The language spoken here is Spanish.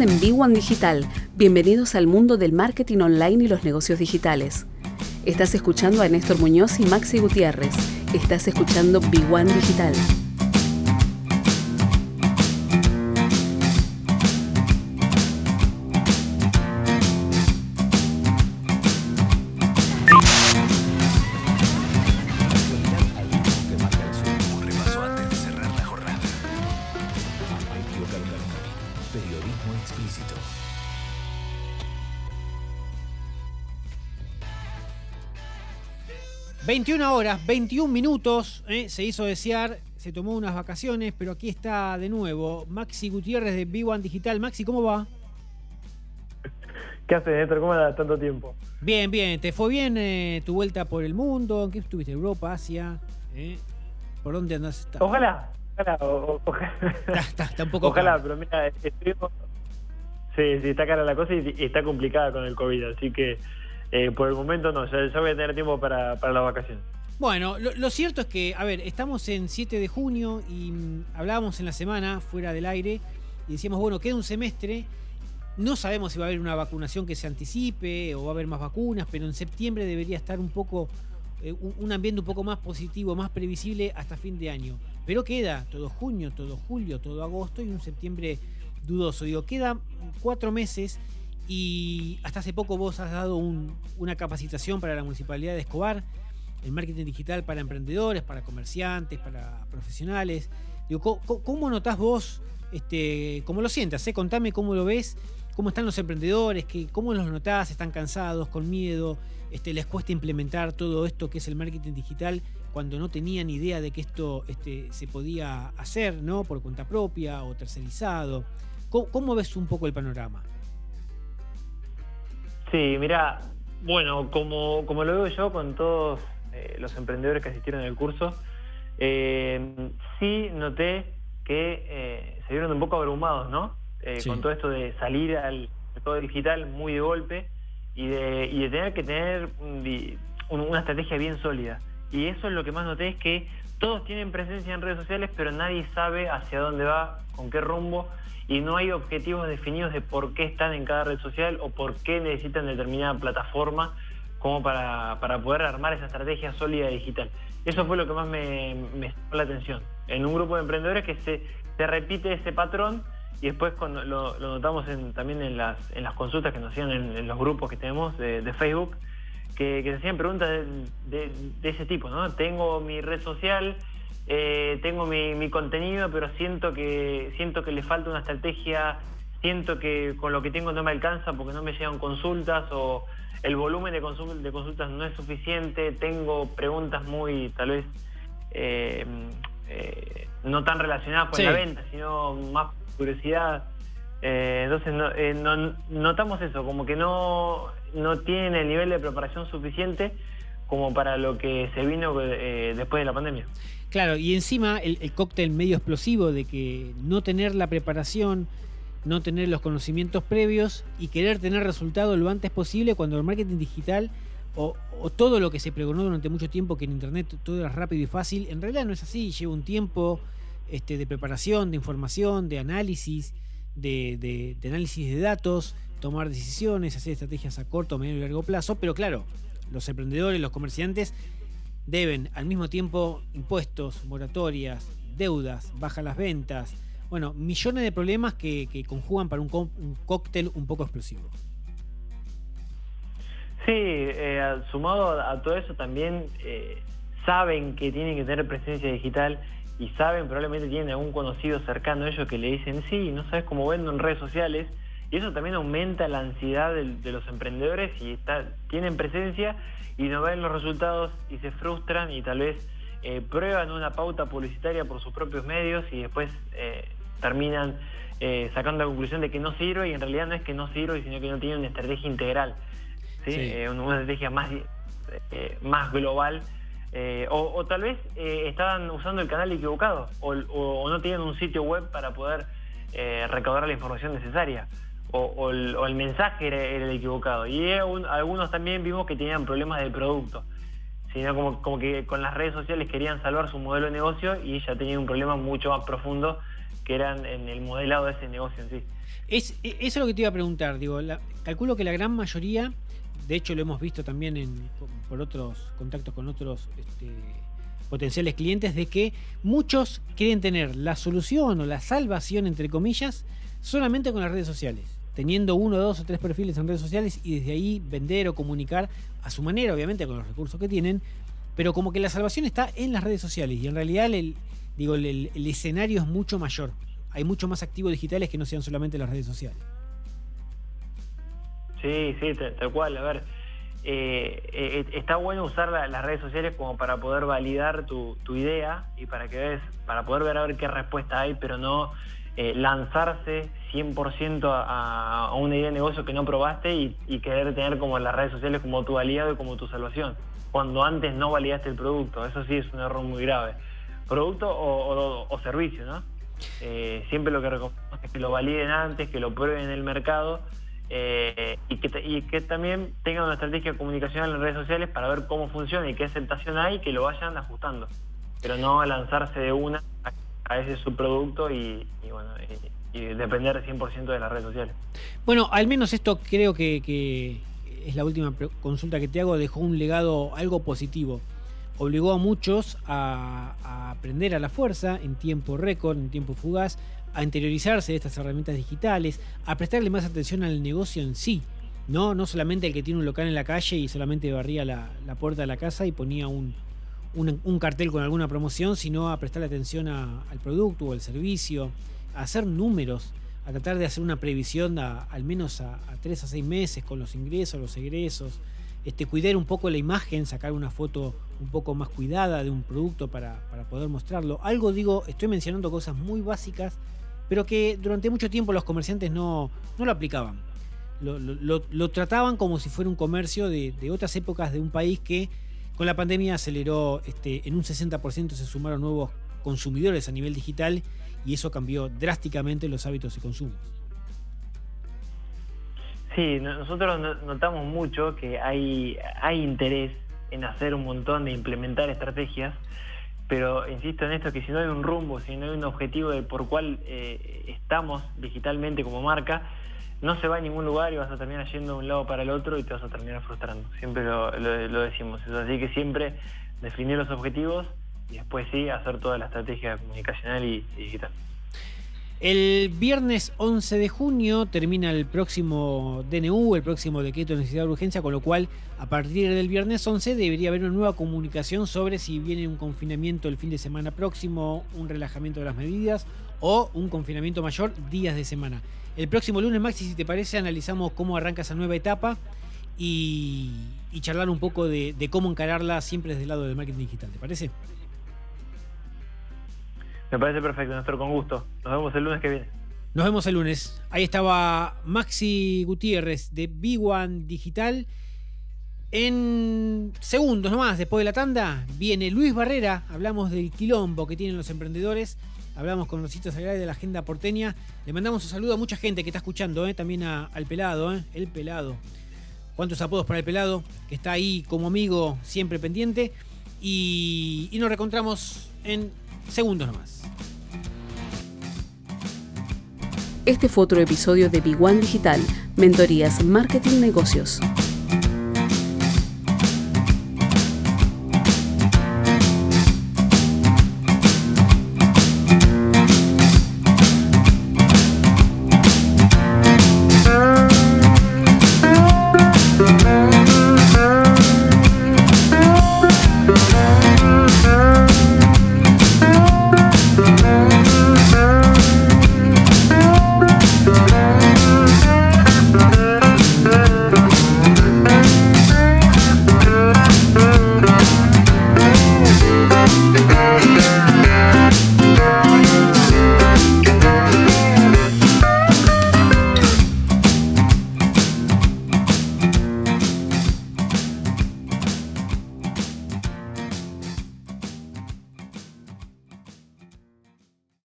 En B1 Digital. Bienvenidos al mundo del marketing online y los negocios digitales. Estás escuchando a Néstor Muñoz y Maxi Gutiérrez. Estás escuchando B1 Digital. 21 horas, 21 minutos, ¿eh? se hizo desear, se tomó unas vacaciones, pero aquí está de nuevo Maxi Gutiérrez de B1 Digital. Maxi, ¿cómo va? ¿Qué haces, Néstor? ¿Cómo da tanto tiempo? Bien, bien. ¿Te fue bien eh, tu vuelta por el mundo? ¿En qué estuviste? ¿Europa, Asia? ¿Eh? ¿Por dónde andas? Ojalá, ojalá. ojalá. Está, un poco Ojalá, pero mira, estuvimos... Sí, sí, está cara la cosa y está complicada con el COVID, así que eh, por el momento no, ya, voy a tener tiempo para, para la vacación. Bueno, lo, cierto es que, a ver, estamos en 7 de junio y mm, hablábamos en la semana fuera del aire y decíamos, bueno, queda un semestre, no sabemos si va a haber una vacunación que se anticipe o va a haber más vacunas, pero en septiembre debería estar un poco, eh, un ambiente un poco más positivo, más previsible hasta fin de año. Pero queda todo junio, todo julio, todo agosto y un septiembre dudoso. Digo, quedan cuatro meses y hasta hace poco vos has dado una capacitación para la Municipalidad de Escobar, el marketing digital para emprendedores, para comerciantes, para profesionales. Digo, ¿cómo, notás vos, este, cómo lo sientas? Contame cómo lo ves, cómo están los emprendedores, cómo los notás, están cansados, con miedo, este, les cuesta implementar todo esto que es el marketing digital cuando no tenían idea de que esto este, se podía hacer, ¿no? Por cuenta propia o tercerizado. cómo ves un poco el panorama? Sí, mira, bueno, como, como lo veo yo con todos eh, los emprendedores que asistieron al curso, eh, sí noté que eh, se vieron un poco abrumados, ¿no? Con todo esto de salir al mercado digital muy de golpe y de, y de tener que tener una estrategia bien sólida. Y eso es lo que más noté, es que todos tienen presencia en redes sociales, pero nadie sabe hacia dónde va, con qué rumbo, y no hay objetivos definidos de por qué están en cada red social o por qué necesitan determinada plataforma como para, poder armar esa estrategia sólida digital. Eso fue lo que más me, llamó la atención. En un grupo de emprendedores que se, se repite ese patrón y después cuando lo, notamos también en las, en las consultas que nos hacían en, los grupos que tenemos de, Facebook, que, se hacían preguntas de, de, ese tipo, ¿no? Tengo mi red social, eh, tengo mi, contenido, pero siento que, siento que le falta una estrategia, siento que con lo que tengo no me alcanza porque no me llegan consultas o el volumen de, de consultas no es suficiente, tengo preguntas muy, tal vez, eh, eh, no tan relacionadas con la venta, sino más curiosidad. Entonces notamos eso, como que no, no tienen el nivel de preparación suficiente como para lo que se vino después de la pandemia. Claro, y encima el, cóctel medio explosivo de que no tener la preparación, no tener los conocimientos previos y querer tener resultado lo antes posible cuando el marketing digital o, todo lo que se pregonó durante mucho tiempo que en internet todo era rápido y fácil, en realidad no es así, lleva un tiempo este, de preparación, de información, de análisis, de, de análisis de datos, tomar decisiones, hacer estrategias a corto, medio y largo plazo, pero claro, los emprendedores, los comerciantes deben al mismo tiempo impuestos, moratorias, deudas, baja las ventas, bueno, millones de problemas que, conjugan para un, cóctel un poco explosivo. Sí, eh, sumado a todo eso también eh, saben que tienen que tener presencia digital y saben, probablemente tienen algún conocido cercano a ellos que le dicen, sí, no sabes cómo vendo en redes sociales, y eso también aumenta la ansiedad de, los emprendedores y está, tienen presencia y no ven los resultados y se frustran y tal vez eh, prueban una pauta publicitaria por sus propios medios y después eh, terminan eh, sacando la conclusión de que no sirve y en realidad no es que no sirve, sino que no tienen una estrategia integral, ¿sí? una estrategia más, más global. O, tal vez estaban usando el canal equivocado o, no tienen un sitio web para poder recaudar la información necesaria o, el, mensaje era, el equivocado. Y algunos también vimos que tenían problemas de producto, sino como, como que con las redes sociales querían salvar su modelo de negocio y ya tenían un problema mucho más profundo que eran en el modelado de ese negocio en sí. Es, e, eso es lo que te iba a preguntar, digo, calculo que la gran mayoría, de hecho lo hemos visto también en, por otros contactos con otros este, potenciales clientes, de que muchos quieren tener la solución o la salvación, entre comillas, solamente con las redes sociales, teniendo uno, dos o tres perfiles en redes sociales y desde ahí vender o comunicar a su manera, obviamente con los recursos que tienen, pero como que la salvación está en las redes sociales y en realidad el, digo, el, escenario es mucho mayor. Hay mucho más activos digitales que no sean solamente las redes sociales. Sí, sí, tal cual. A ver, eh, eh, está bueno usar las redes sociales como para poder validar tu, idea y para que ves, para poder ver a ver qué respuesta hay, pero no eh, lanzarse 100% a, a, una idea de negocio que no probaste y, querer tener como las redes sociales como tu aliado y como tu salvación, cuando antes no validaste el producto. Eso sí es un error muy grave producto o, servicio, ¿no? Eh, siempre lo que recomiendo es que lo validen antes, que lo prueben en el mercado eh, y, que, que también tengan una estrategia de comunicación en redes sociales para ver cómo funciona y qué aceptación hay y que lo vayan ajustando. Pero no lanzarse de una a ese subproducto y, y bueno, y, depender 100% de las redes sociales. Bueno, al menos esto creo que, que es la última consulta que te hago, dejó un legado algo positivo obligó a muchos a, aprender a la fuerza en tiempo récord, en tiempo fugaz, a interiorizarse de estas herramientas digitales, a prestarle más atención al negocio en sí. No, no solamente el que tiene un local en la calle y solamente barría la, puerta de la casa y ponía un, cartel con alguna promoción, sino a prestarle atención al producto o al servicio, a hacer números, a tratar de hacer una previsión al menos a, a, tres a seis meses con los ingresos, los egresos, este, cuidar un poco la imagen, sacar una foto un poco más cuidada de un producto para, poder mostrarlo. Algo digo, estoy mencionando cosas muy básicas, pero que durante mucho tiempo los comerciantes no, lo aplicaban. Lo, trataban como si fuera un comercio de, otras épocas de un país que con la pandemia aceleró, este, en un 60% se sumaron nuevos consumidores a nivel digital y eso cambió drásticamente los hábitos de consumo. Sí, nosotros notamos mucho que hay, hay interés en hacer un montón de implementar estrategias, pero insisto en esto que si no hay un rumbo, si no hay un objetivo de por cuál eh, estamos digitalmente como marca, no se va a ningún lugar y vas a terminar yendo de un lado para el otro y te vas a terminar frustrando. Siempre lo, decimos. Así que siempre definir los objetivos y después sí hacer toda la estrategia comunicacional y digital. El viernes 11 de junio termina el próximo DNU, el próximo decreto de necesidad de urgencia, con lo cual a partir del viernes 11 debería haber una nueva comunicación sobre si viene un confinamiento el fin de semana próximo, un relajamiento de las medidas o un confinamiento mayor días de semana. El próximo lunes, Maxi, si te parece, analizamos cómo arranca esa nueva etapa y, charlar un poco de, de cómo encararla siempre desde el lado del marketing digital. ¿Te parece? Me parece perfecto, Néstor, con gusto. Nos vemos el lunes que viene. Nos vemos el lunes. Ahí estaba Maxi Gutiérrez de B1 Digital. En segundos nomás, después de la tanda, viene Luis Barrera. Hablamos del quilombo que tienen los emprendedores. Hablamos con Rosita Sagrada de la agenda porteña. Le mandamos un saludo a mucha gente que está escuchando, ¿eh? también al pelado, ¿eh? el pelado. ¿Cuántos apodos para el pelado? Que está ahí como amigo, siempre pendiente. Y, y nos reencontramos en segundos nomás. Este fue otro episodio de Big One Digital, Mentorías Marketing Negocios.